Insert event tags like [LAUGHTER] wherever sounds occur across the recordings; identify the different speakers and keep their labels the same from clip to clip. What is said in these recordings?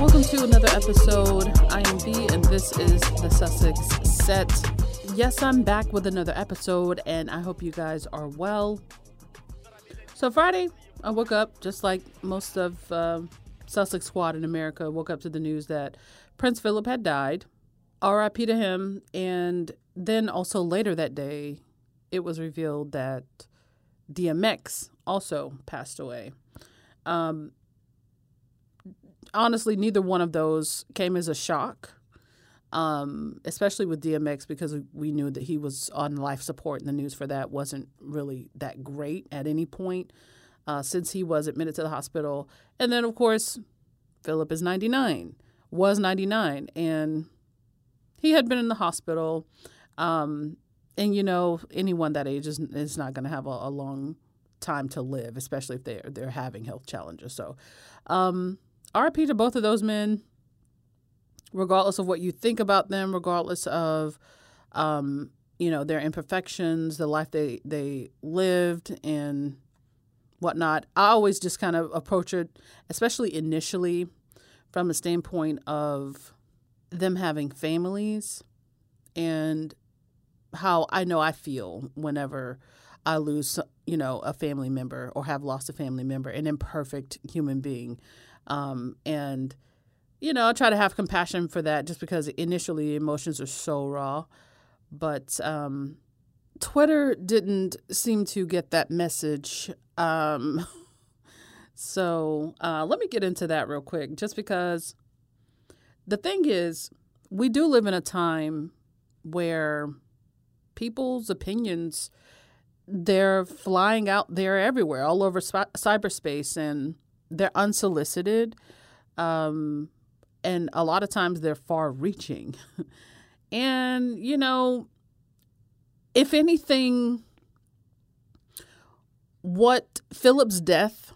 Speaker 1: Welcome to another episode. I am V, and this is the Sussex Set. Yes, I'm back with another episode, and I hope you guys are well. So, Friday, I woke up just like most of uh, Sussex Squad in America, woke up to the news that Prince Philip had died. RIP to him. And then also later that day, it was revealed that DMX also passed away. Um, honestly, neither one of those came as a shock, um, especially with DMX because we knew that he was on life support, and the news for that wasn't really that great at any point uh, since he was admitted to the hospital. And then, of course, Philip is 99, was 99, and he had been in the hospital. Um, and you know, anyone that age is, is not going to have a, a, long time to live, especially if they're they're having health challenges. So, um, RIP to both of those men, regardless of what you think about them, regardless of um, you know their imperfections, the life they they lived, and whatnot. I always just kind of approach it, especially initially, from a standpoint of them having families and how I know I feel whenever I lose, you know, a family member or have lost a family member, an imperfect human being. Um, and, you know, I try to have compassion for that just because initially emotions are so raw. But um, Twitter didn't seem to get that message. Um, [LAUGHS] so uh, let me get into that real quick, just because the thing is, we do live in a time where people's opinions they're flying out there everywhere, all over sp- cyberspace, and they're unsolicited. Um, and a lot of times they're far reaching. [LAUGHS] and, you know, if anything, what Philip's death,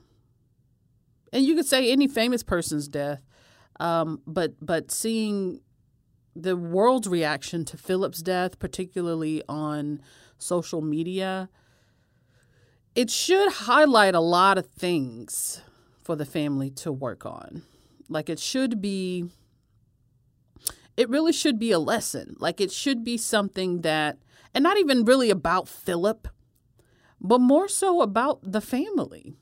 Speaker 1: and you could say any famous person's death, um, but but seeing the world's reaction to Philip's death, particularly on social media, it should highlight a lot of things for the family to work on. Like it should be, it really should be a lesson. Like it should be something that, and not even really about Philip, but more so about the family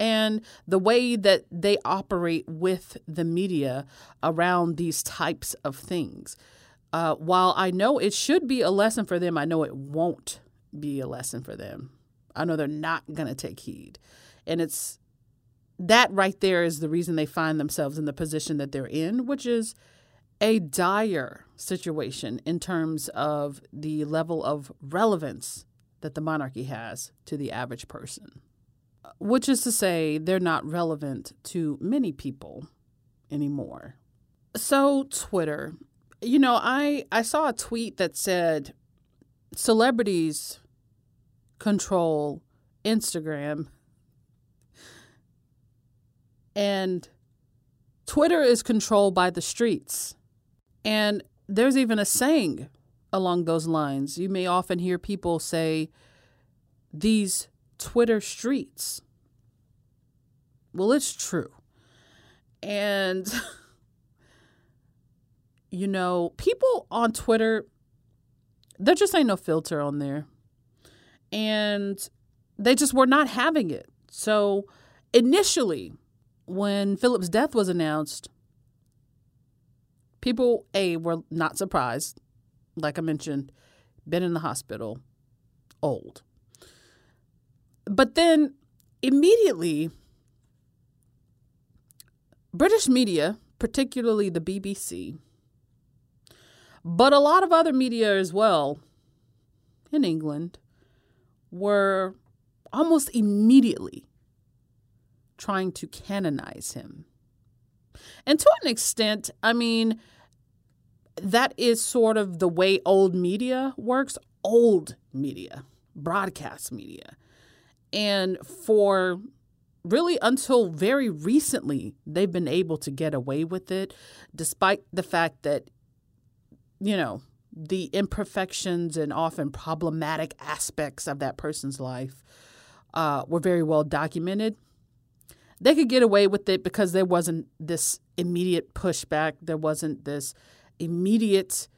Speaker 1: and the way that they operate with the media around these types of things. Uh, while I know it should be a lesson for them, I know it won't be a lesson for them. I know they're not going to take heed. And it's that right there is the reason they find themselves in the position that they're in, which is a dire situation in terms of the level of relevance that the monarchy has to the average person which is to say, they're not relevant to many people anymore. So, Twitter, you know, I, I saw a tweet that said celebrities control Instagram and Twitter is controlled by the streets. And there's even a saying along those lines. You may often hear people say, these Twitter streets. Well, it's true. And, [LAUGHS] you know, people on Twitter, there just ain't no filter on there. And they just were not having it. So initially, when Philip's death was announced, people, A, were not surprised. Like I mentioned, been in the hospital, old. But then immediately, British media, particularly the BBC, but a lot of other media as well in England, were almost immediately trying to canonize him. And to an extent, I mean, that is sort of the way old media works, old media, broadcast media. And for really until very recently, they've been able to get away with it, despite the fact that, you know, the imperfections and often problematic aspects of that person's life uh, were very well documented. They could get away with it because there wasn't this immediate pushback. There wasn't this immediate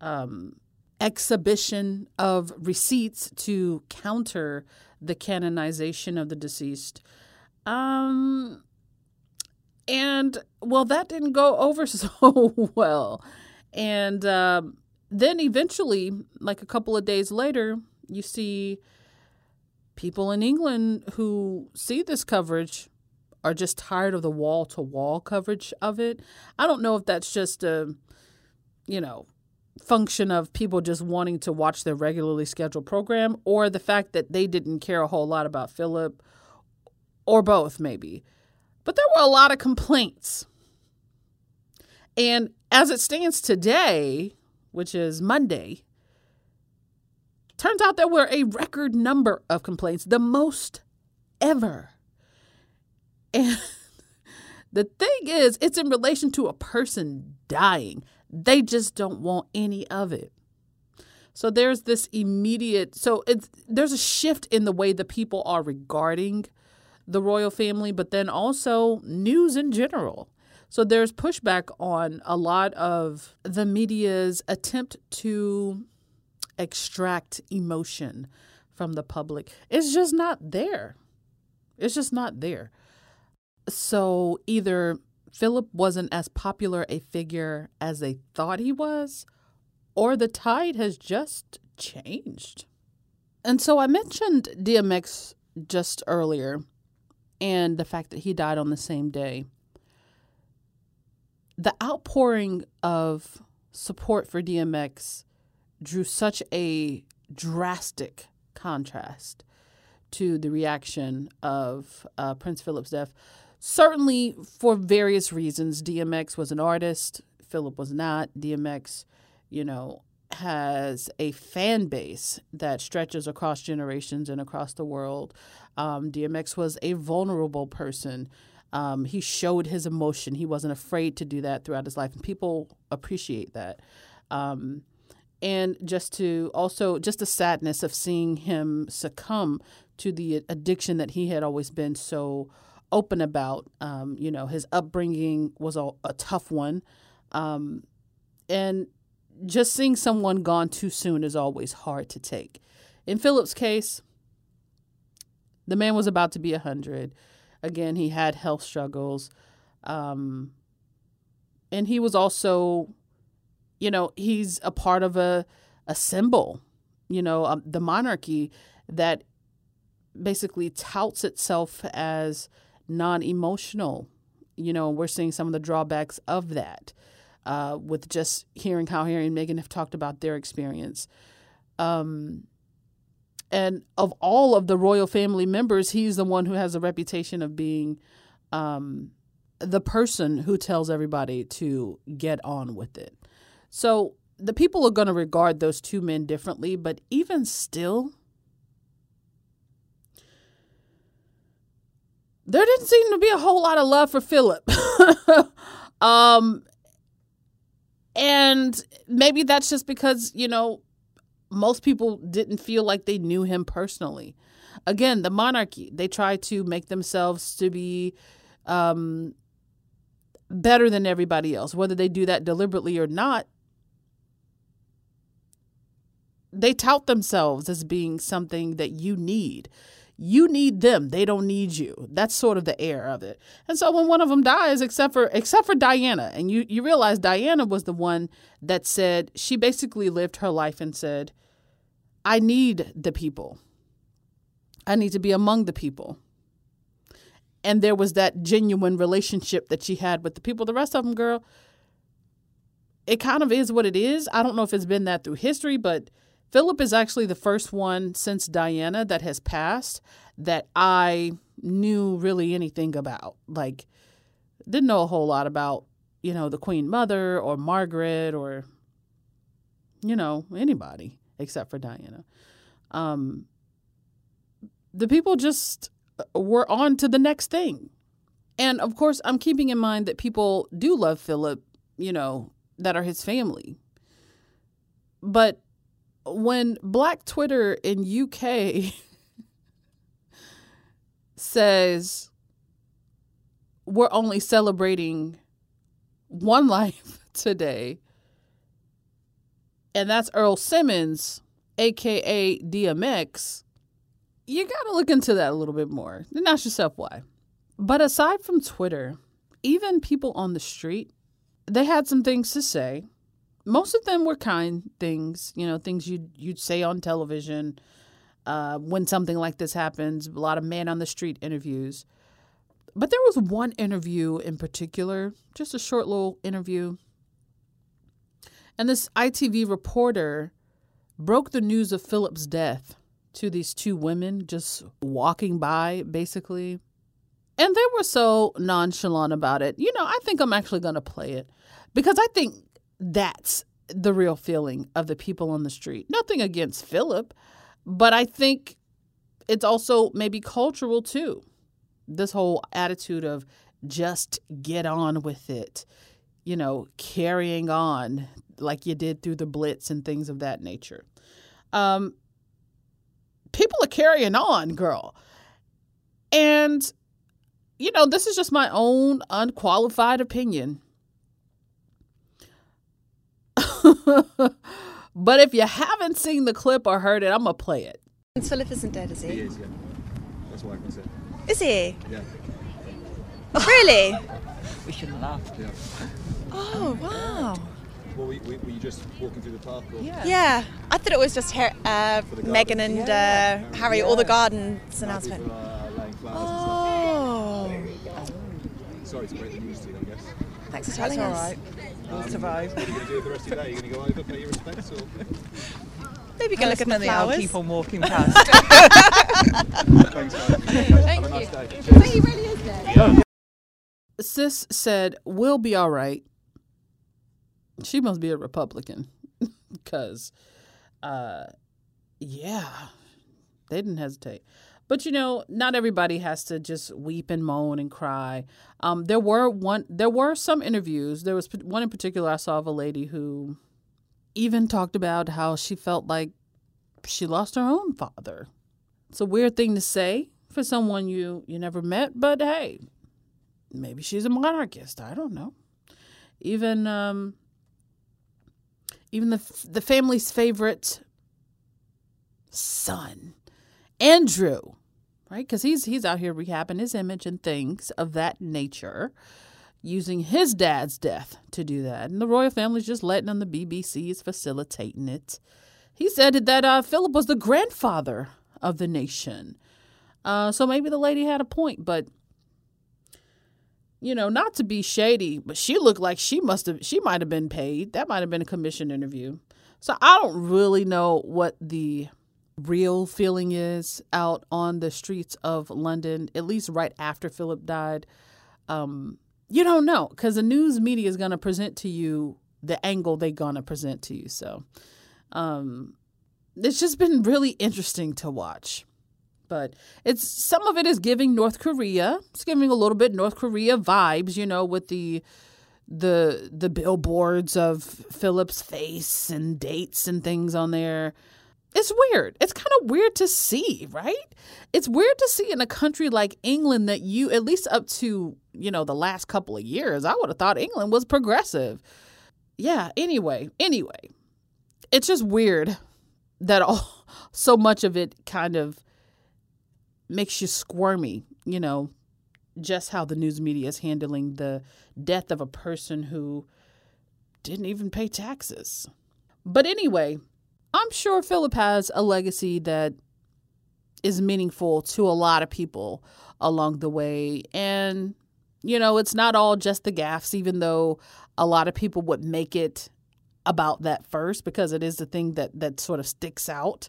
Speaker 1: um, exhibition of receipts to counter the canonization of the deceased. Um, and well, that didn't go over [LAUGHS] so well. And um, then eventually, like a couple of days later, you see people in England who see this coverage are just tired of the wall to wall coverage of it. I don't know if that's just a, you know, function of people just wanting to watch their regularly scheduled program or the fact that they didn't care a whole lot about Philip or both, maybe. But there were a lot of complaints. And as it stands today, which is Monday, turns out there were a record number of complaints, the most ever. And [LAUGHS] the thing is, it's in relation to a person dying. They just don't want any of it. So there's this immediate so it's there's a shift in the way the people are regarding the royal family, but then also news in general. So there's pushback on a lot of the media's attempt to extract emotion from the public. It's just not there. It's just not there. So either Philip wasn't as popular a figure as they thought he was, or the tide has just changed. And so I mentioned DMX just earlier and the fact that he died on the same day the outpouring of support for DMX drew such a drastic contrast to the reaction of uh, Prince Philip's death. Certainly, for various reasons, DMX was an artist, Philip was not. DMX, you know, has a fan base that stretches across generations and across the world. Um, DMX was a vulnerable person um, he showed his emotion. He wasn't afraid to do that throughout his life, and people appreciate that. Um, and just to also just the sadness of seeing him succumb to the addiction that he had always been so open about. Um, you know, his upbringing was a, a tough one, um, and just seeing someone gone too soon is always hard to take. In Philip's case, the man was about to be a hundred Again, he had health struggles. Um, and he was also, you know, he's a part of a, a symbol, you know, um, the monarchy that basically touts itself as non emotional. You know, we're seeing some of the drawbacks of that uh, with just hearing how Harry and Meghan have talked about their experience. Um, and of all of the royal family members, he's the one who has a reputation of being um, the person who tells everybody to get on with it. So the people are going to regard those two men differently, but even still, there didn't seem to be a whole lot of love for Philip. [LAUGHS] um, and maybe that's just because, you know, most people didn't feel like they knew him personally. Again, the monarchy, they try to make themselves to be um, better than everybody else. Whether they do that deliberately or not, they tout themselves as being something that you need. You need them. They don't need you. That's sort of the air of it. And so when one of them dies, except for except for Diana, and you you realize Diana was the one that said she basically lived her life and said, I need the people. I need to be among the people. And there was that genuine relationship that she had with the people. The rest of them, girl, it kind of is what it is. I don't know if it's been that through history, but Philip is actually the first one since Diana that has passed that I knew really anything about. Like, didn't know a whole lot about, you know, the Queen Mother or Margaret or, you know, anybody except for Diana. Um, the people just were on to the next thing. And of course, I'm keeping in mind that people do love Philip, you know, that are his family. but when Black Twitter in UK [LAUGHS] says we're only celebrating one life [LAUGHS] today, and that's Earl Simmons, aka DMX, you got to look into that a little bit more and ask yourself why. But aside from Twitter, even people on the street, they had some things to say. Most of them were kind things, you know, things you'd, you'd say on television uh, when something like this happens, a lot of man on the street interviews. But there was one interview in particular, just a short little interview. And this ITV reporter broke the news of Philip's death to these two women just walking by, basically. And they were so nonchalant about it. You know, I think I'm actually going to play it because I think that's the real feeling of the people on the street. Nothing against Philip, but I think it's also maybe cultural too. This whole attitude of just get on with it, you know, carrying on like you did through the Blitz and things of that nature. Um, people are carrying on, girl. And you know, this is just my own unqualified opinion. [LAUGHS] but if you haven't seen the clip or heard it, I'm going to play it.
Speaker 2: Philip isn't dead, is he?
Speaker 3: He is, yeah. That's why I said.
Speaker 2: Is he?
Speaker 3: Yeah.
Speaker 2: Oh, [LAUGHS] really?
Speaker 4: We shouldn't laugh.
Speaker 3: Yeah.
Speaker 2: Oh, wow.
Speaker 3: Well, were, were were you just walking through the park? Or?
Speaker 4: Yeah.
Speaker 2: Yeah, I thought it was just Har- uh,
Speaker 3: For
Speaker 2: Meghan and
Speaker 4: Yeah.
Speaker 2: uh, Harry, all the gardens
Speaker 3: Now
Speaker 2: announcement.
Speaker 3: People are laying
Speaker 2: Oh.
Speaker 3: Sorry to break the news to you, I guess.
Speaker 2: thanks for
Speaker 4: That's
Speaker 2: telling
Speaker 4: all
Speaker 2: us.
Speaker 4: right. We'll survive.
Speaker 3: What are you going to do with the rest of your day? Are you going to go over, pay your respects? Or?
Speaker 2: Maybe go look at the
Speaker 4: Personally, I'll keep on walking past. [LAUGHS]
Speaker 3: Thanks, guys. Have a nice day. Cheers.
Speaker 1: Sis said, We'll be all right. She must be a Republican [LAUGHS] because, uh, yeah, they didn't hesitate. But you know, not everybody has to just weep and moan and cry. Um, there were one, there were some interviews. There was one in particular I saw of a lady who even talked about how she felt like she lost her own father. It's a weird thing to say for someone you you never met, but hey, maybe she's a monarchist. I don't know. Even um, even the the family's favorite son, Andrew, right? Because he's he's out here rehabbing his image and things of that nature, using his dad's death to do that, and the royal family's just letting him. The BBC is facilitating it. He said that uh, Philip was the grandfather of the nation. Uh, so maybe the lady had a point, but you know, not to be shady, but she looked like she must have, she might have been paid. That might have been a commission interview. So I don't really know what the real feeling is out on the streets of London, at least right after Philip died. Um, you don't know because the news media is going to present to you the angle they're going to present to you. So um, it's just been really interesting to watch but it's some of it is giving North Korea. It's giving a little bit North Korea vibes, you know, with the the the billboards of Philip's face and dates and things on there. It's weird. It's kind of weird to see, right? It's weird to see in a country like England that you at least up to, you know, the last couple of years, I would have thought England was progressive. Yeah, anyway, anyway. It's just weird that all [LAUGHS] so much of it kind of makes you squirmy, you know, just how the news media is handling the death of a person who didn't even pay taxes. But anyway, I'm sure Philip has a legacy that is meaningful to a lot of people along the way. And, you know, it's not all just the gaffes, even though a lot of people would make it about that first because it is the thing that, that sort of sticks out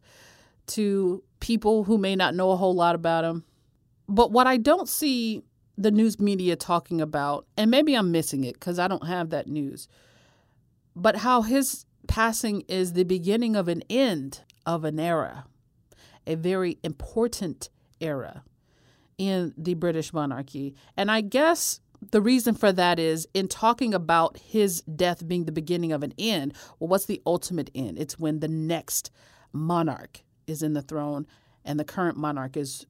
Speaker 1: to people who may not know a whole lot about him. But what I don't see the news media talking about, and maybe I'm missing it because I don't have that news, but how his passing is the beginning of an end of an era, a very important era in the British monarchy. And I guess the reason for that is in talking about his death being the beginning of an end, well, what's the ultimate end? It's when the next monarch is in the throne and the current monarch is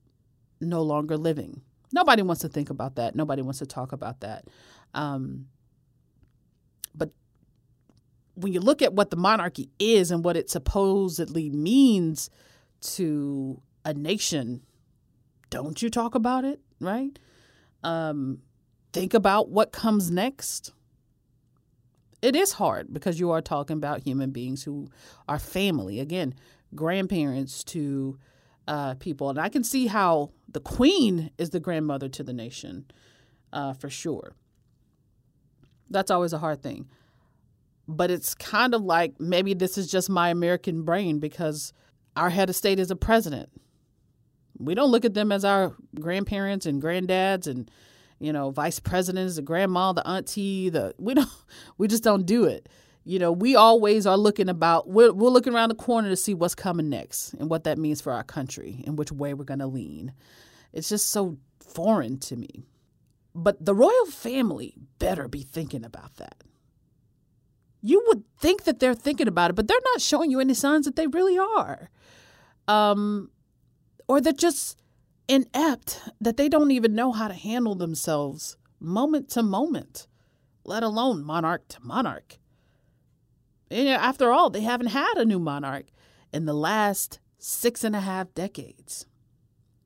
Speaker 1: no longer living. Nobody wants to think about that. Nobody wants to talk about that. Um, but when you look at what the monarchy is and what it supposedly means to a nation, don't you talk about it, right? Um, think about what comes next. It is hard because you are talking about human beings who are family. Again, grandparents to uh, people. And I can see how the queen is the grandmother to the nation uh, for sure. That's always a hard thing. But it's kind of like maybe this is just my American brain because our head of state is a president. We don't look at them as our grandparents and granddads and you know vice presidents, the grandma, the auntie. The we don't [LAUGHS] we just don't do it. You know, we always are looking about we're, we're looking around the corner to see what's coming next and what that means for our country and which way we're going to lean. It's just so foreign to me. But the royal family better be thinking about that. You would think that they're thinking about it, but they're not showing you any signs that they really are. Um, or they're just inept, that they don't even know how to handle themselves moment to moment, let alone monarch to monarch. And after all, they haven't had a new monarch in the last six and a half decades.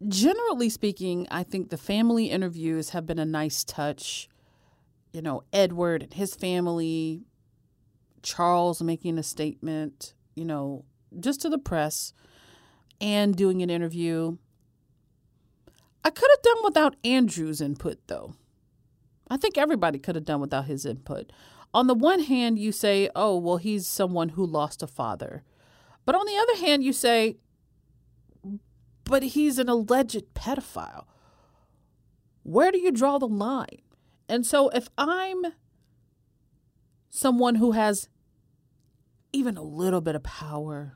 Speaker 1: Generally speaking, I think the family interviews have been a nice touch. You know, Edward and his family, Charles making a statement, you know, just to the press and doing an interview. I could have done without Andrew's input, though. I think everybody could have done without his input. On the one hand, you say, oh, well, he's someone who lost a father. But on the other hand, you say, but he's an alleged pedophile. Where do you draw the line? And so if I'm someone who has even a little bit of power,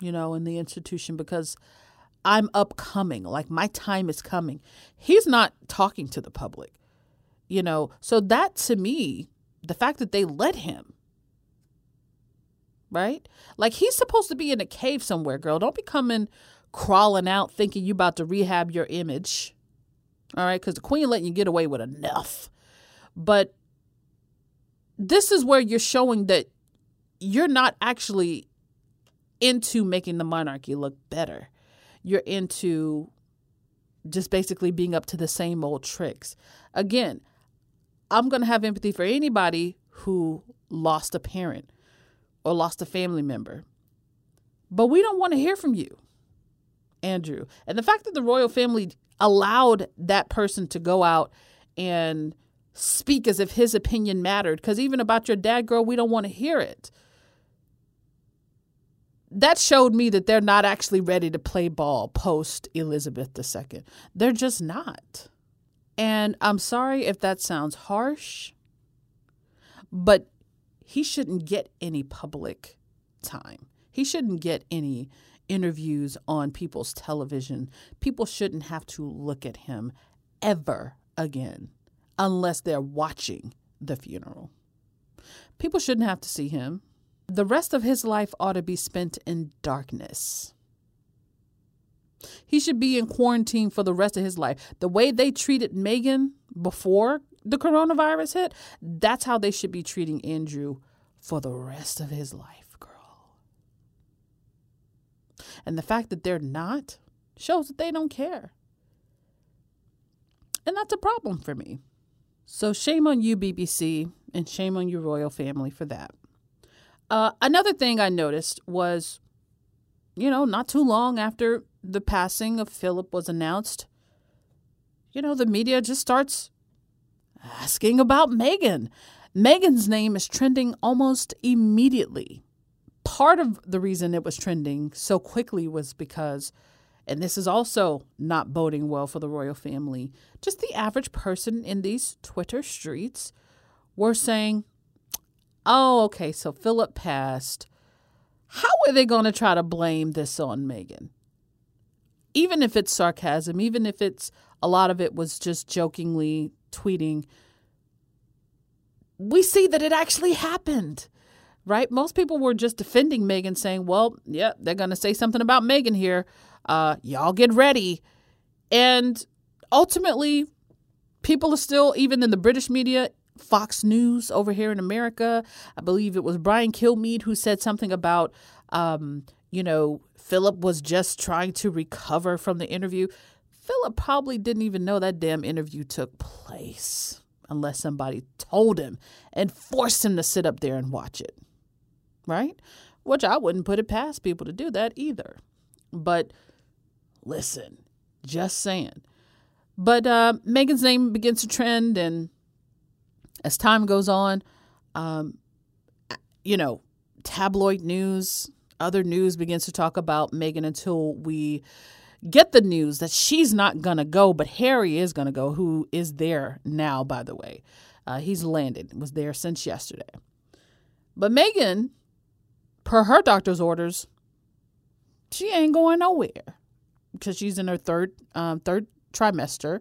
Speaker 1: you know, in the institution because I'm upcoming, like my time is coming. He's not talking to the public, you know. So that to me, the fact that they let him, right? Like he's supposed to be in a cave somewhere, girl. Don't be coming crawling out thinking you about to rehab your image. All right, because the queen letting you get away with enough. But this is where you're showing that you're not actually into making the monarchy look better. You're into just basically being up to the same old tricks. Again, I'm going to have empathy for anybody who lost a parent or lost a family member. But we don't want to hear from you, Andrew. And the fact that the royal family allowed that person to go out and speak as if his opinion mattered, because even about your dad, girl, we don't want to hear it that showed me that they're not actually ready to play ball post Elizabeth II. They're just not. And I'm sorry if that sounds harsh, but he shouldn't get any public time. He shouldn't get any interviews on people's television. People shouldn't have to look at him ever again unless they're watching the funeral. People shouldn't have to see him the rest of his life ought to be spent in darkness. He should be in quarantine for the rest of his life. The way they treated Meghan before the coronavirus hit, that's how they should be treating Andrew for the rest of his life, girl. And the fact that they're not shows that they don't care. And that's a problem for me. So shame on you, BBC, and shame on your royal family for that. Uh, another thing I noticed was, you know, not too long after the passing of Philip was announced, you know, the media just starts asking about Meghan. Meghan's name is trending almost immediately. Part of the reason it was trending so quickly was because, and this is also not boding well for the royal family, just the average person in these Twitter streets were saying, oh, okay, so Philip passed. How are they going to try to blame this on Meghan? Even if it's sarcasm, even if it's a lot of it was just jokingly tweeting, we see that it actually happened, right? Most people were just defending Meghan, saying, well, yeah, they're going to say something about Meghan here. Uh, y'all get ready. And ultimately, people are still, even in the British media, Fox News over here in America, I believe it was Brian Kilmeade who said something about, um, you know, Philip was just trying to recover from the interview. Philip probably didn't even know that damn interview took place unless somebody told him and forced him to sit up there and watch it. Right? Which I wouldn't put it past people to do that either. But listen, just saying. But uh, Meghan's name begins to trend, and as time goes on, um, you know, tabloid news, other news begins to talk about Meghan until we get the news that she's not going to go, but Harry is going to go, who is there now, by the way. Uh, he's landed, was there since yesterday. But Meghan, per her doctor's orders, she ain't going nowhere because she's in her third um, third trimester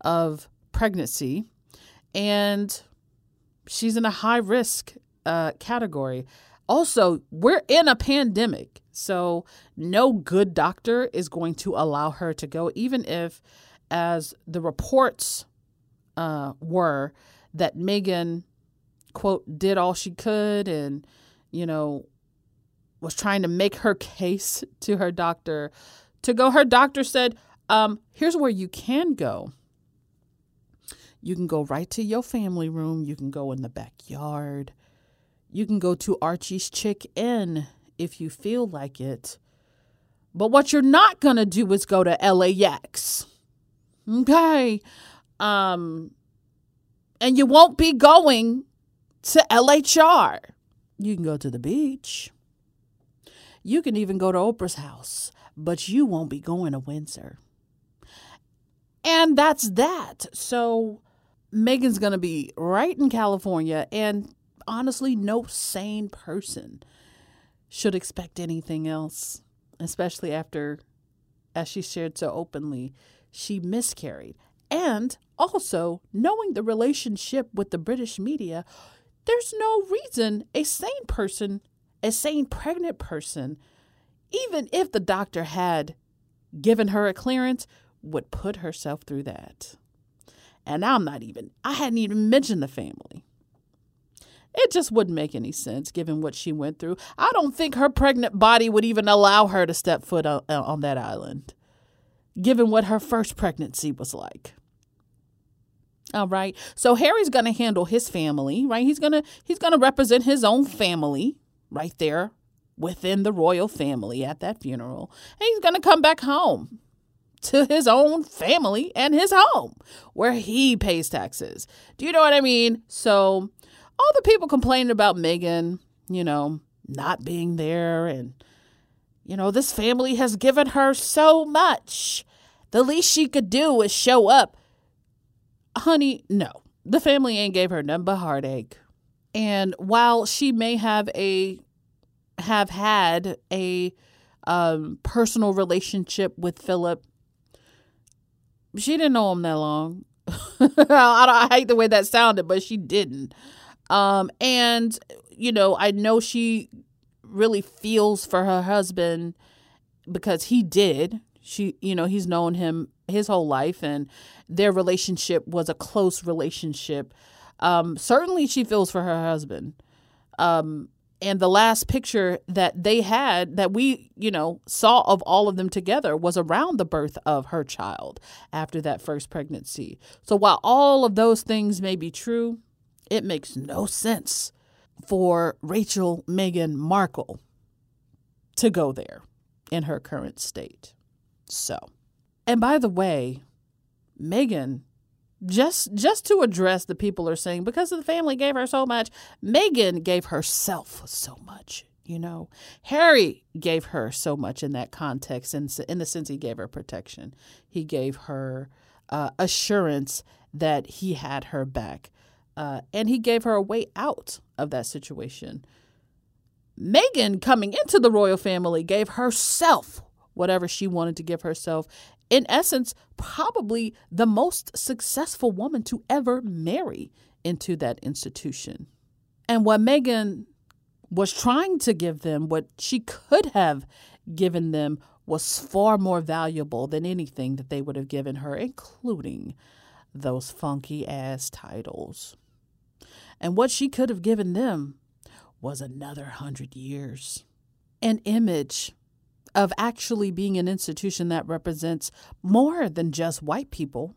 Speaker 1: of pregnancy, and she's in a high risk uh, category. Also, we're in a pandemic. So, no good doctor is going to allow her to go, even if, as the reports uh, were, that Meghan, quote, did all she could and, you know, was trying to make her [LAUGHS] case to her doctor to go. Her doctor said, um, here's where you can go. You can go right to your family room. You can go in the backyard. You can go to Archie's Chick Inn if you feel like it. But what you're not going to do is go to LAX. Okay. Um and you won't be going to LHR. You can go to the beach. You can even go to Oprah's house, but you won't be going to Windsor. And that's that. So Meghan's going to be right in California and honestly no sane person should expect anything else, especially after, as she shared so openly, she miscarried. And also, knowing the relationship with the British media, there's no reason a sane person, a sane pregnant person, even if the doctor had given her a clearance, would put herself through that. And I'm not even, I hadn't even mentioned the family. It just wouldn't make any sense given what she went through. I don't think her pregnant body would even allow her to step foot on, uh, on that island, given what her first pregnancy was like. All right. So Harry's going to handle his family, right? He's going to he's going to represent his own family right there within the royal family at that funeral. And he's going to come back home to his own family and his home where he pays taxes. Do you know what I mean? So all the people complaining about Meghan, you know, not being there and you know, this family has given her so much. The least she could do is show up. Honey, no. The family ain't gave her nothing but heartache. And while she may have a have had a um, personal relationship with Philip, she didn't know him that long. [LAUGHS] I, I hate the way that sounded, but she didn't. Um, and, you know, I know she really feels for her husband because he did. She, you know, he's known him his whole life and their relationship was a close relationship. Um, certainly she feels for her husband. Um, and the last picture that they had that we you know saw of all of them together was around the birth of her child after that first pregnancy so while all of those things may be true it makes no sense for Rachel Meghan Markle to go there in her current state. So, and by the way, Meghan just just to address the people are saying because the family gave her so much, Meghan gave herself so much. You know, Harry gave her so much in that context, and in, the sense he gave her protection, he gave her uh, assurance that he had her back. Uh, and he gave her a way out of that situation. Meghan coming into the royal family, gave herself whatever she wanted to give herself. In essence, probably the most successful woman to ever marry into that institution. And what Meghan was trying to give them, what she could have given them, was far more valuable than anything that they would have given her, including those funky ass titles. And what she could have given them was another hundred years. An image of actually being an institution that represents more than just white people,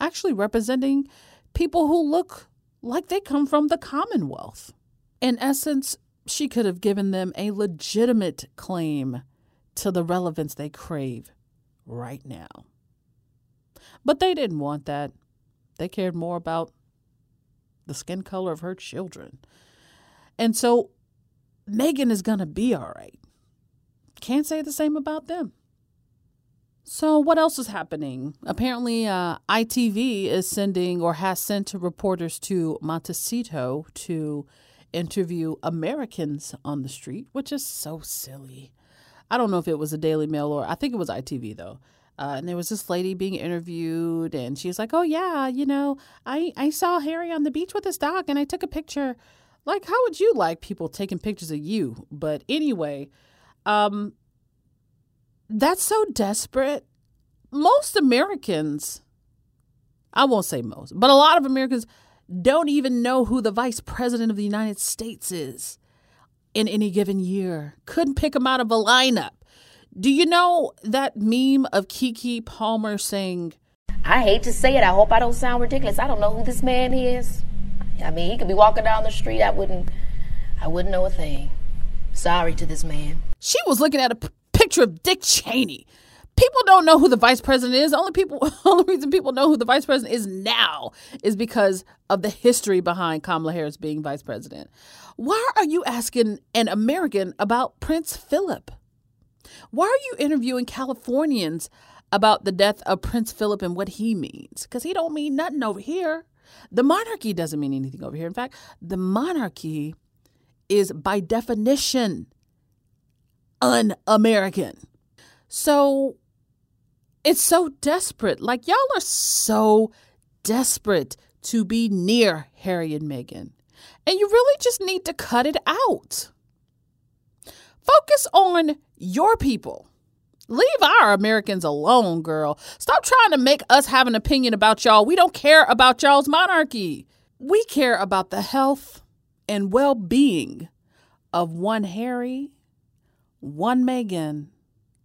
Speaker 1: actually representing people who look like they come from the Commonwealth. In essence, she could have given them a legitimate claim to the relevance they crave right now. But they didn't want that. They cared more about the skin color of her children. And so Meghan is going to be all right. Can't say the same about them. So, what else is happening? Apparently, uh, ITV is sending or has sent reporters to Montecito to interview Americans on the street, which is so silly. I don't know if it was a Daily Mail or I think it was ITV though. Uh, and there was this lady being interviewed, and she was like, "Oh yeah, you know, I I saw Harry on the beach with his dog, and I took a picture. Like, how would you like people taking pictures of you? But anyway, um, that's so desperate. Most Americans, I won't say most, but a lot of Americans don't even know who the vice president of the United States is in any given year. Couldn't pick him out of a lineup. Do you know that meme of Keke Palmer saying,
Speaker 5: I hate to say it. I hope I don't sound ridiculous. I don't know who this man is. I mean, he could be walking down the street. I wouldn't, I wouldn't know a thing. Sorry to this man.
Speaker 1: She was looking at a p- picture of Dick Cheney. People don't know who the vice president is. Only people, [LAUGHS] only reason people know who the vice president is now is because of the history behind Kamala Harris being vice president. Why are you asking an American about Prince Philip? Why are you interviewing Californians about the death of Prince Philip and what he means? Because he don't mean nothing over here. The monarchy doesn't mean anything over here. In fact, the monarchy is by definition un-American. So it's so desperate. Like y'all are so desperate to be near Harry and Meghan. And you really just need to cut it out. Focus on your people. Leave our Americans alone, girl. Stop trying to make us have an opinion about y'all. We don't care about y'all's monarchy. We care about the health and well being of one Harry, one Meghan,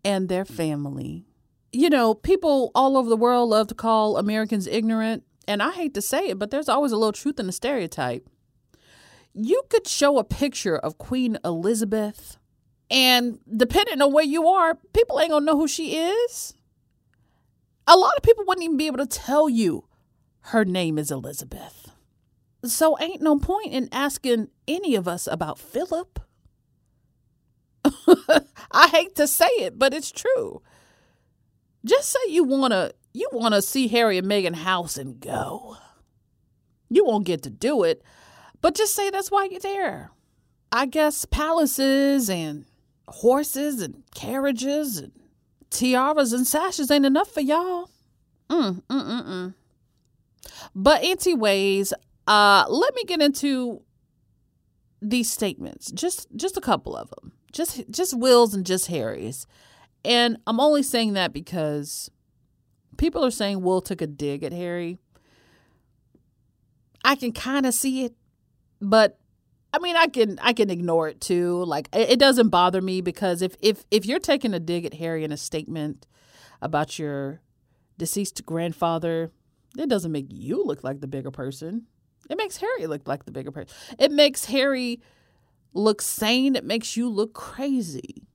Speaker 1: and their family. You know, people all over the world love to call Americans ignorant. And I hate to say it, but there's always a little truth in the stereotype. You could show a picture of Queen Elizabeth and depending on where you are, people ain't gonna know who she is. A lot of people wouldn't even be able to tell you her name is Elizabeth. So ain't no point in asking any of us about Philip. [LAUGHS] I hate to say it, but it's true. Just say you wanna you wanna see Harry and Meghan house and go. You won't get to do it, but just say that's why you're there. I guess palaces and horses and carriages and tiaras and sashes ain't enough for y'all. Mm, mm, mm, mm. But anyways, uh, let me get into these statements. Just just a couple of them. Just just Will's and just Harry's. And I'm only saying that because people are saying Will took a dig at Harry. I can kind of see it, but I mean, I can I can ignore it too. Like it, doesn't bother me because if if if you're taking a dig at Harry in a statement about your deceased grandfather, it doesn't make you look like the bigger person. It makes Harry look like the bigger person. It makes Harry look sane. It makes you look crazy.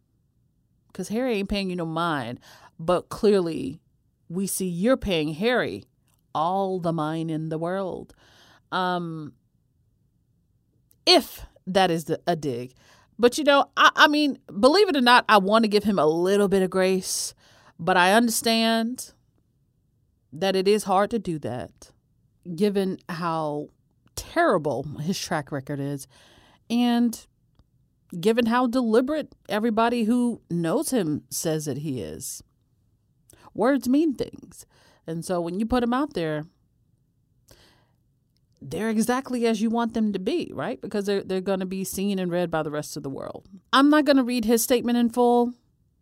Speaker 1: Because Harry ain't paying you no mind. But clearly, we see you're paying Harry all the mind in the world. Um, if that is the, a dig. But you know, I, I mean, believe it or not, I want to give him a little bit of grace, but I understand that it is hard to do that given how terrible his track record is. And given how deliberate everybody who knows him says that he is. Words mean things. And so when you put them out there, they're exactly as you want them to be, right? Because they're they're going to be seen and read by the rest of the world. I'm not going to read his statement in full.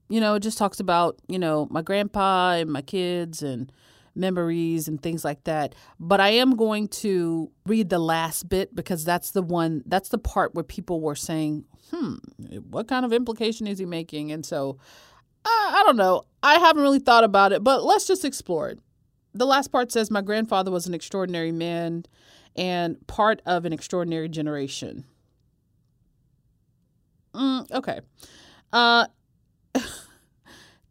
Speaker 1: You know, it just talks about, you know, my grandpa and my kids and memories and things like that. But I am going to read the last bit because that's the one that's the part where people were saying, "Hmm, what kind of implication is he making?" And so I, I don't know. I haven't really thought about it, but let's just explore it. The last part says my grandfather was an extraordinary man and part of an extraordinary generation. Mm, okay. Uh,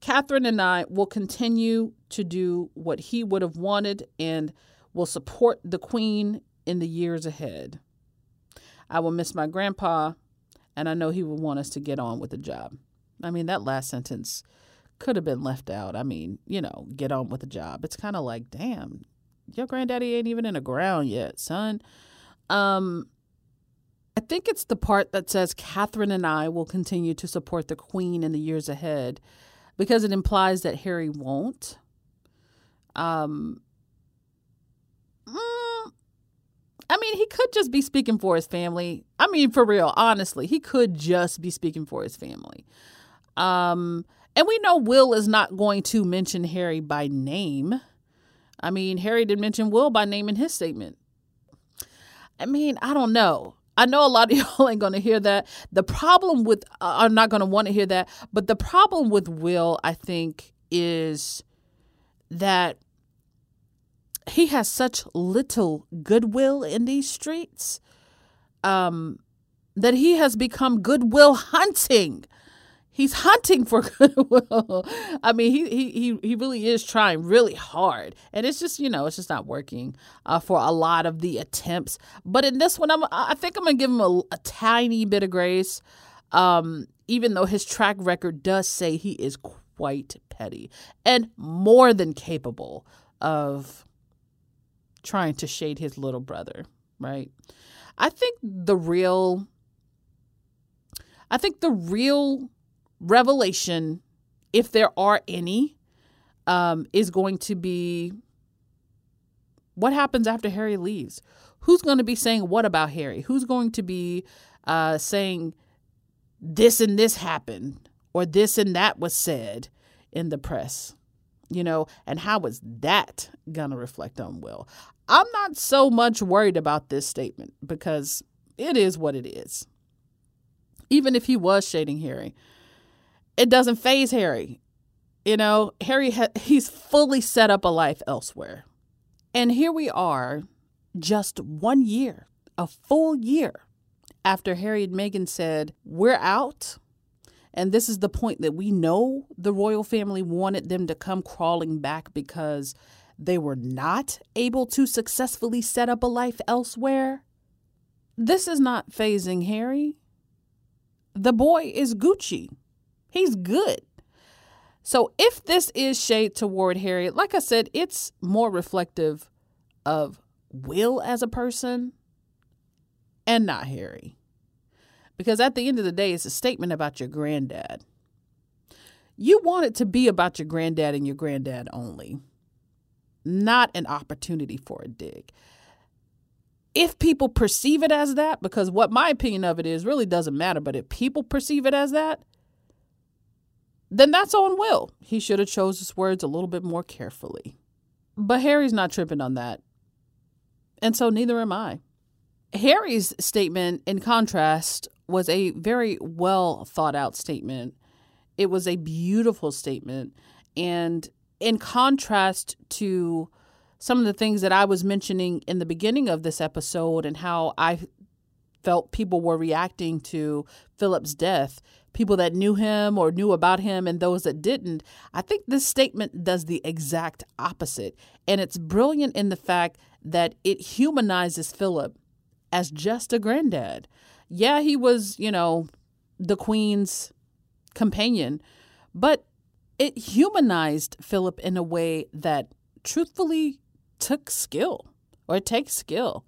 Speaker 1: Catherine and I will continue to do what he would have wanted and will support the Queen in the years ahead. I will miss my grandpa, and I know he will want us to get on with the job. I mean, that last sentence could have been left out. I mean, you know, get on with the job. It's kind of like, damn, your granddaddy ain't even in the ground yet, son. Um, I think it's the part that says Catherine and I will continue to support the Queen in the years ahead because it implies that Harry won't. Um, mm, I mean, he could just be speaking for his family. I mean, for real, honestly, he could just be speaking for his family. Um, and we know Will is not going to mention Harry by name. I mean, Harry did mention Will by name in his statement. I mean, I don't know. I know a lot of [LAUGHS] y'all ain't going to hear that. The problem with, uh, are not going to want to hear that. But the problem with Will, I think, is that he has such little goodwill in these streets um, that he has become goodwill hunting he's hunting for [LAUGHS] goodwill. I mean, he, he he he really is trying really hard, and it's just you know it's just not working uh, for a lot of the attempts. But in this one, I'm I think I'm gonna give him a, a tiny bit of grace, um, even though his track record does say he is quite petty and more than capable of trying to shade his little brother. Right? I think the real. I think the real revelation, if there are any, um, is going to be what happens after Harry leaves. Who's going to be saying what about Harry? Who's going to be uh, saying this and this happened or this and that was said in the press? You know, and how is that going to reflect on Will? I'm not so much worried about this statement because it is what it is. Even if he was shading Harry, it doesn't phase Harry. You know, Harry ha- he's fully set up a life elsewhere. And here we are, just one year, a full year after Harry and Meghan said, "We're out." And this is the point that we know the royal family wanted them to come crawling back because they were not able to successfully set up a life elsewhere. This is not phasing Harry. The boy is Gucci. He's good. So if this is shade toward Harriet, like I said, it's more reflective of Will as a person and not Harry. Because at the end of the day, it's a statement about your granddad. You want it to be about your granddad and your granddad only, not an opportunity for a dig. If people perceive it as that, because what my opinion of it is really doesn't matter, but if people perceive it as that, then that's on Will. He should have chose his words a little bit more carefully. But Harry's not tripping on that. And so neither am I. Harry's statement, in contrast, was a very well thought out statement. It was a beautiful statement. And in contrast to some of the things that I was mentioning in the beginning of this episode and how I felt people were reacting to Philip's death, people that knew him or knew about him and those that didn't. I think this statement does the exact opposite. And it's brilliant in the fact that it humanizes Philip as just a granddad. Yeah, he was, you know, the queen's companion, but it humanized Philip in a way that truthfully took skill or it takes skill.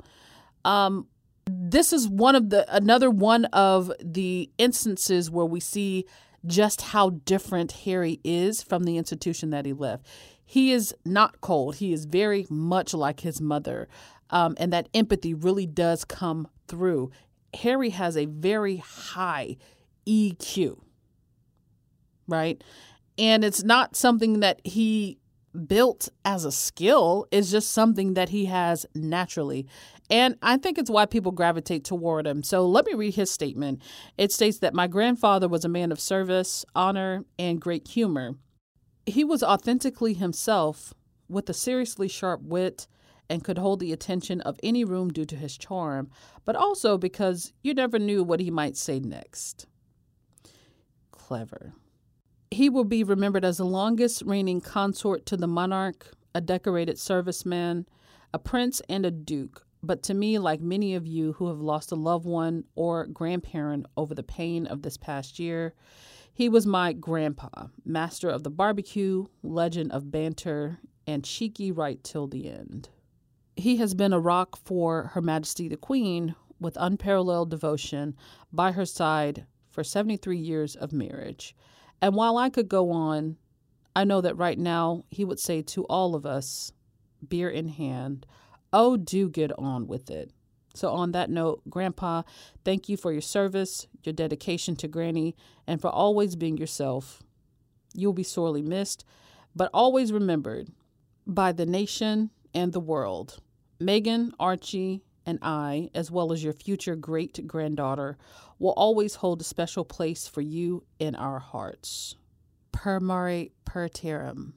Speaker 1: Um, This is one of the another one of the instances where we see just how different Harry is from the institution that he left. He is not cold. He is very much like his mother. Um, and that empathy really does come through. Harry has a very high EQ, right? And it's not something that he built as a skill, it's just something that he has naturally. And I think it's why people gravitate toward him. So let me read his statement. It states that my grandfather was a man of service, honor, and great humor. He was authentically himself with a seriously sharp wit and could hold the attention of any room due to his charm, but also because you never knew what he might say next. Clever. He will be remembered as the longest reigning consort to the monarch, a decorated serviceman, a prince, and a duke. But to me, like many of you who have lost a loved one or grandparent over the pain of this past year, he was my grandpa, master of the barbecue, legend of banter, and cheeky right till the end. He has been a rock for Her Majesty the Queen with unparalleled devotion by her side for 73 years of marriage. And while I could go on, I know that right now he would say to all of us, beer in hand, oh, do get on with it. So, on that note, Grandpa, thank you for your service, your dedication to Granny, and for always being yourself. You'll be sorely missed, but always remembered by the nation and the world. Meghan, Archie, and I, as well as your future great granddaughter, will always hold a special place for you in our hearts. Per mare per terram,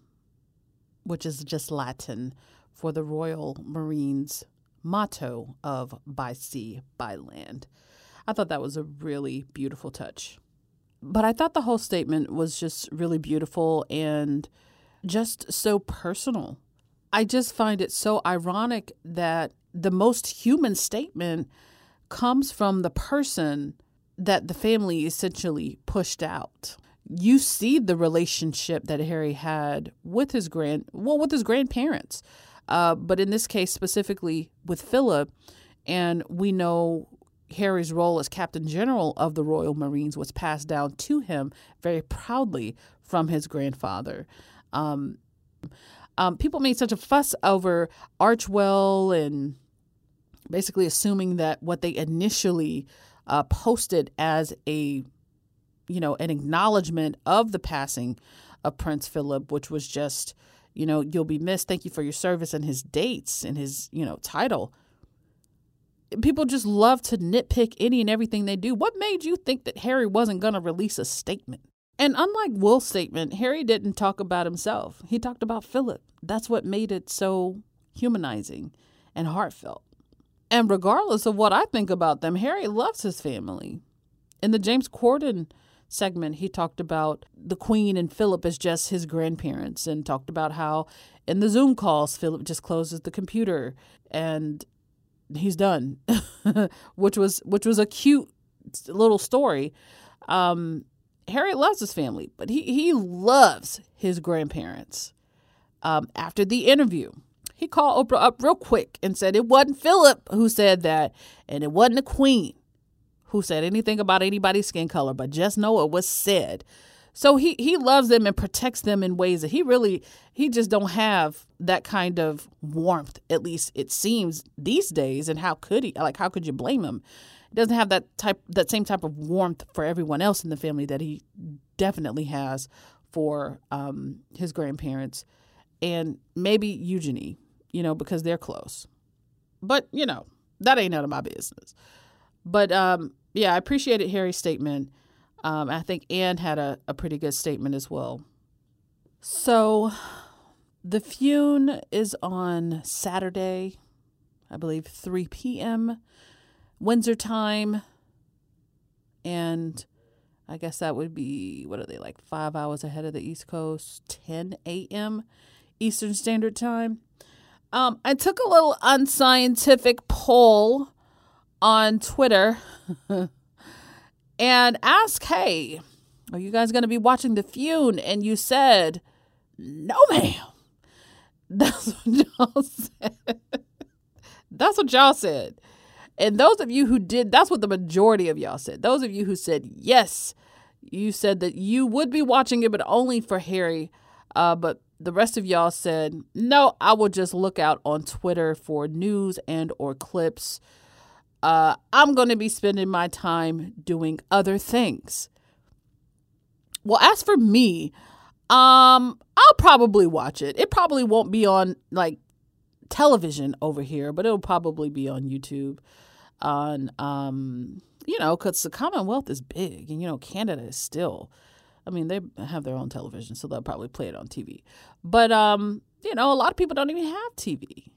Speaker 1: which is just Latin for the Royal Marines motto of by sea, by land. I thought that was a really beautiful touch. But I thought the whole statement was just really beautiful and just so personal. I just find it so ironic that the most human statement comes from the person that the family essentially pushed out. You see the relationship that Harry had with his grand well with his grandparents. Uh, but in this case specifically with Philip, and we know Harry's role as Captain General of the Royal Marines was passed down to him very proudly from his grandfather. Um, um, people made such a fuss over Archwell and basically assuming that what they initially uh, posted as a, you know, an acknowledgement of the passing of Prince Philip, which was just, you know, you'll be missed. Thank you for your service and his dates and his, you know, title. People just love to nitpick any and everything they do. What made you think that Harry wasn't going to release a statement? And unlike Will's statement, Harry didn't talk about himself. He talked about Philip. That's what made it so humanizing and heartfelt. And regardless of what I think about them, Harry loves his family. In the James Corden segment, he talked about the Queen and Philip as just his grandparents and talked about how in the Zoom calls, Philip just closes the computer and he's done, [LAUGHS] which was which was a cute little story. Um, Harry loves his family, but he, he loves his grandparents. Um, after the interview, he called Oprah up real quick and said it wasn't Philip who said that, and it wasn't the Queen who said anything about anybody's skin color, but just know it was said. So he he loves them and protects them in ways that he really he just don't have that kind of warmth. At least it seems these days. And how could he? Like how could you blame him? doesn't have that type that same type of warmth for everyone else in the family that he definitely has for um, his grandparents and maybe Eugenie, you know, because they're close. But you know that ain't none of my business. But um, yeah, I appreciated Harry's statement. Um, I think Anne had a, a pretty good statement as well. So the Fune is on Saturday, I believe, 3 p.m. Windsor time. And I guess that would be, what are they, like five hours ahead of the East Coast, 10 a.m. Eastern Standard Time. Um, I took a little unscientific poll on Twitter and ask, hey, are you guys going to be watching The Fune? And you said, no, ma'am. That's what y'all [LAUGHS] said. That's what y'all said. And those of you who did, that's what the majority of y'all said. Those of you who said yes, you said that you would be watching it, but only for Harry. Uh, but the rest of y'all said no. I will just look out on Twitter for news and or clips. Uh, I'm going to be spending my time doing other things. Well, as for me, um, I'll probably watch it. It probably won't be on like television over here, but it'll probably be on YouTube. On um, you know, because the Commonwealth is big, and you know, Canada is still. I mean, they have their own television, so they'll probably play it on TV. But um, you know, a lot of people don't even have TV.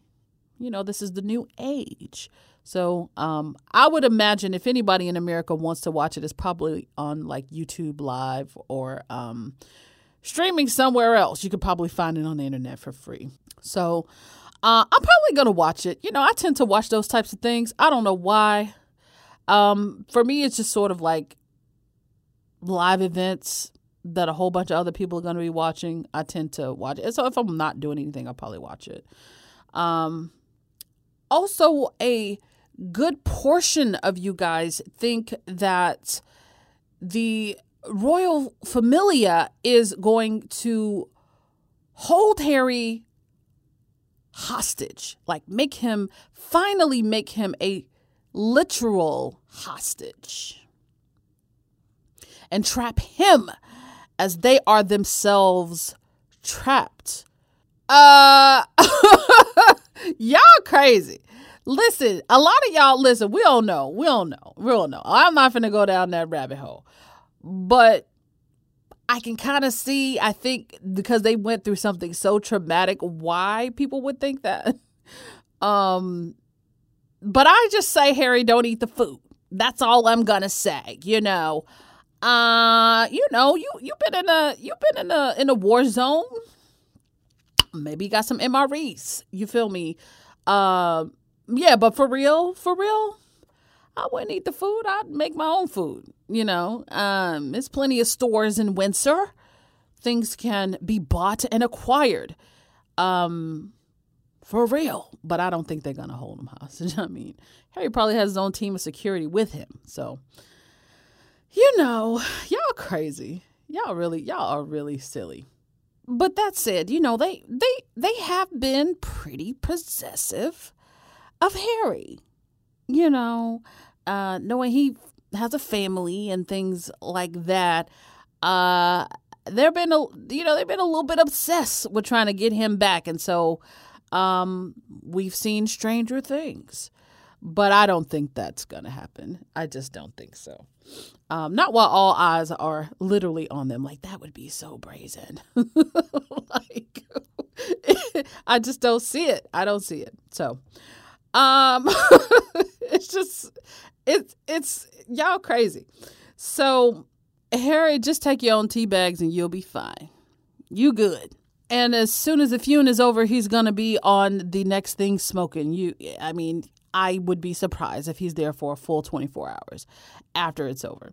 Speaker 1: You know, this is the new age. So um, I would imagine if anybody in America wants to watch it, it's probably on like YouTube Live or um, streaming somewhere else. You could probably find it on the internet for free. So uh, I'm probably going to watch it. You know, I tend to watch those types of things. I don't know why. Um, for me, it's just sort of like live events that a whole bunch of other people are going to be watching. I tend to watch it. So if I'm not doing anything, I'll probably watch it. Um, also, a good portion of you guys think that the royal familia is going to hold Harry hostage, like make him finally make him a literal hostage and trap him as they are themselves trapped. Uh [LAUGHS] y'all crazy. Listen, a lot of y'all listen, we don't know. We don't know. We don't know. I'm not gonna go down that rabbit hole. But I can kind of see, I think, because they went through something so traumatic, why people would think that. [LAUGHS] Um, but I just say, Harry, don't eat the food. That's all I'm gonna say. You know, uh, you know, you you've been in a you've been in a in a war zone. Maybe you got some MREs. You feel me? Uh, yeah, but for real, for real, I wouldn't eat the food. I'd make my own food. You know, um, there's plenty of stores in Windsor. Things can be bought and acquired. Um, for real. But I don't think they're gonna hold him hostage. [LAUGHS] I mean, Harry probably has his own team of security with him. So, you know, y'all crazy. Y'all really, y'all are really silly. But that said, you know, they they they have been pretty possessive of Harry. You know, uh, knowing he has a family and things like that. Uh, they've been a you know they've been a little bit obsessed with trying to get him back, and so um, we've seen Stranger Things, but I don't think that's gonna happen. I just don't think so. Um, not while all eyes are literally on them. Like that would be so brazen. [LAUGHS] like [LAUGHS] I just don't see it. I don't see it. So um [LAUGHS] it's just it's it's y'all crazy. So Harry, just take your own tea bags and you'll be fine. You good. And as soon as the funeral is over, he's gonna be on the next thing smoking. You I mean, I would be surprised if he's there for a full 24 hours after it's over.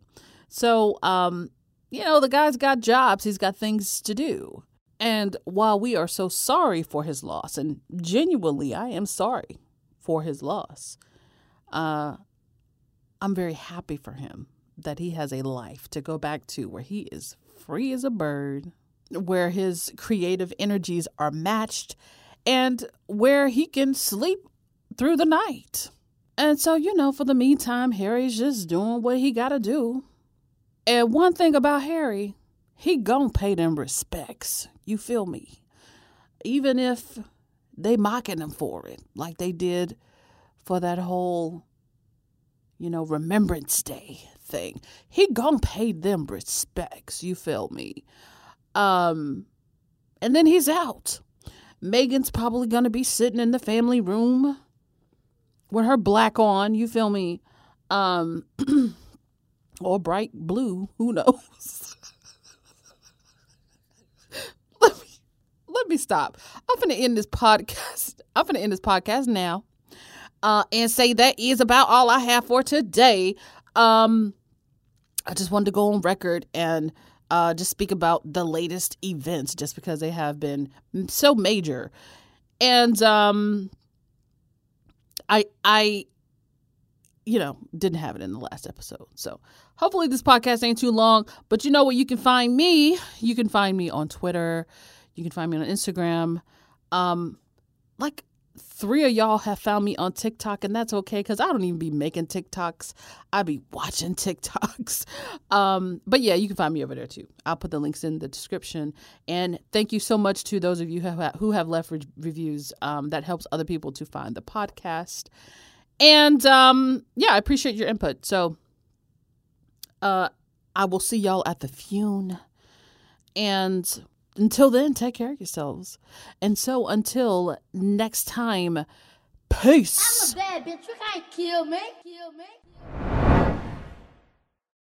Speaker 1: So, um, you know, the guy's got jobs, he's got things to do. And while we are so sorry for his loss, and genuinely I am sorry for his loss, uh, I'm very happy for him that he has a life to go back to where he is free as a bird, where his creative energies are matched, and where he can sleep through the night. And so, you know, for the meantime, Harry's just doing what he got to do. And one thing about Harry, he gon' pay them respects. You feel me? Even if they mocking him for it, like they did for that whole, you know, Remembrance Day thing. He gon' pay them respects. You feel me? Um, and then he's out. Meghan's probably gonna be sitting in the family room with her black on, you feel me? Um [CLEARS THROAT] or bright blue, who knows? [LAUGHS] let me let me stop. I'm gonna end this podcast. [LAUGHS] I'm gonna end this podcast now. Uh and say that is about all I have for today. Um I just wanted to go on record and uh, just speak about the latest events just because they have been so major. And um, I I you know, didn't have it in the last episode. So hopefully this podcast ain't too long. But you know what? You can find me. You can find me on Twitter. You can find me on Instagram. Um, like three of y'all have found me on TikTok, and that's okay because I don't even be making TikToks. I be watching [LAUGHS] TikToks. Um, but yeah, you can find me over there too. I'll put the links in the description. And thank you so much to those of you who have, left re- reviews. Um, that helps other people to find the podcast. And um, yeah, I appreciate your input. So uh, I will see y'all at the Fune. And until then, take care of yourselves. And so until next time, peace.
Speaker 5: bad bitch. You can't kill me. Kill me.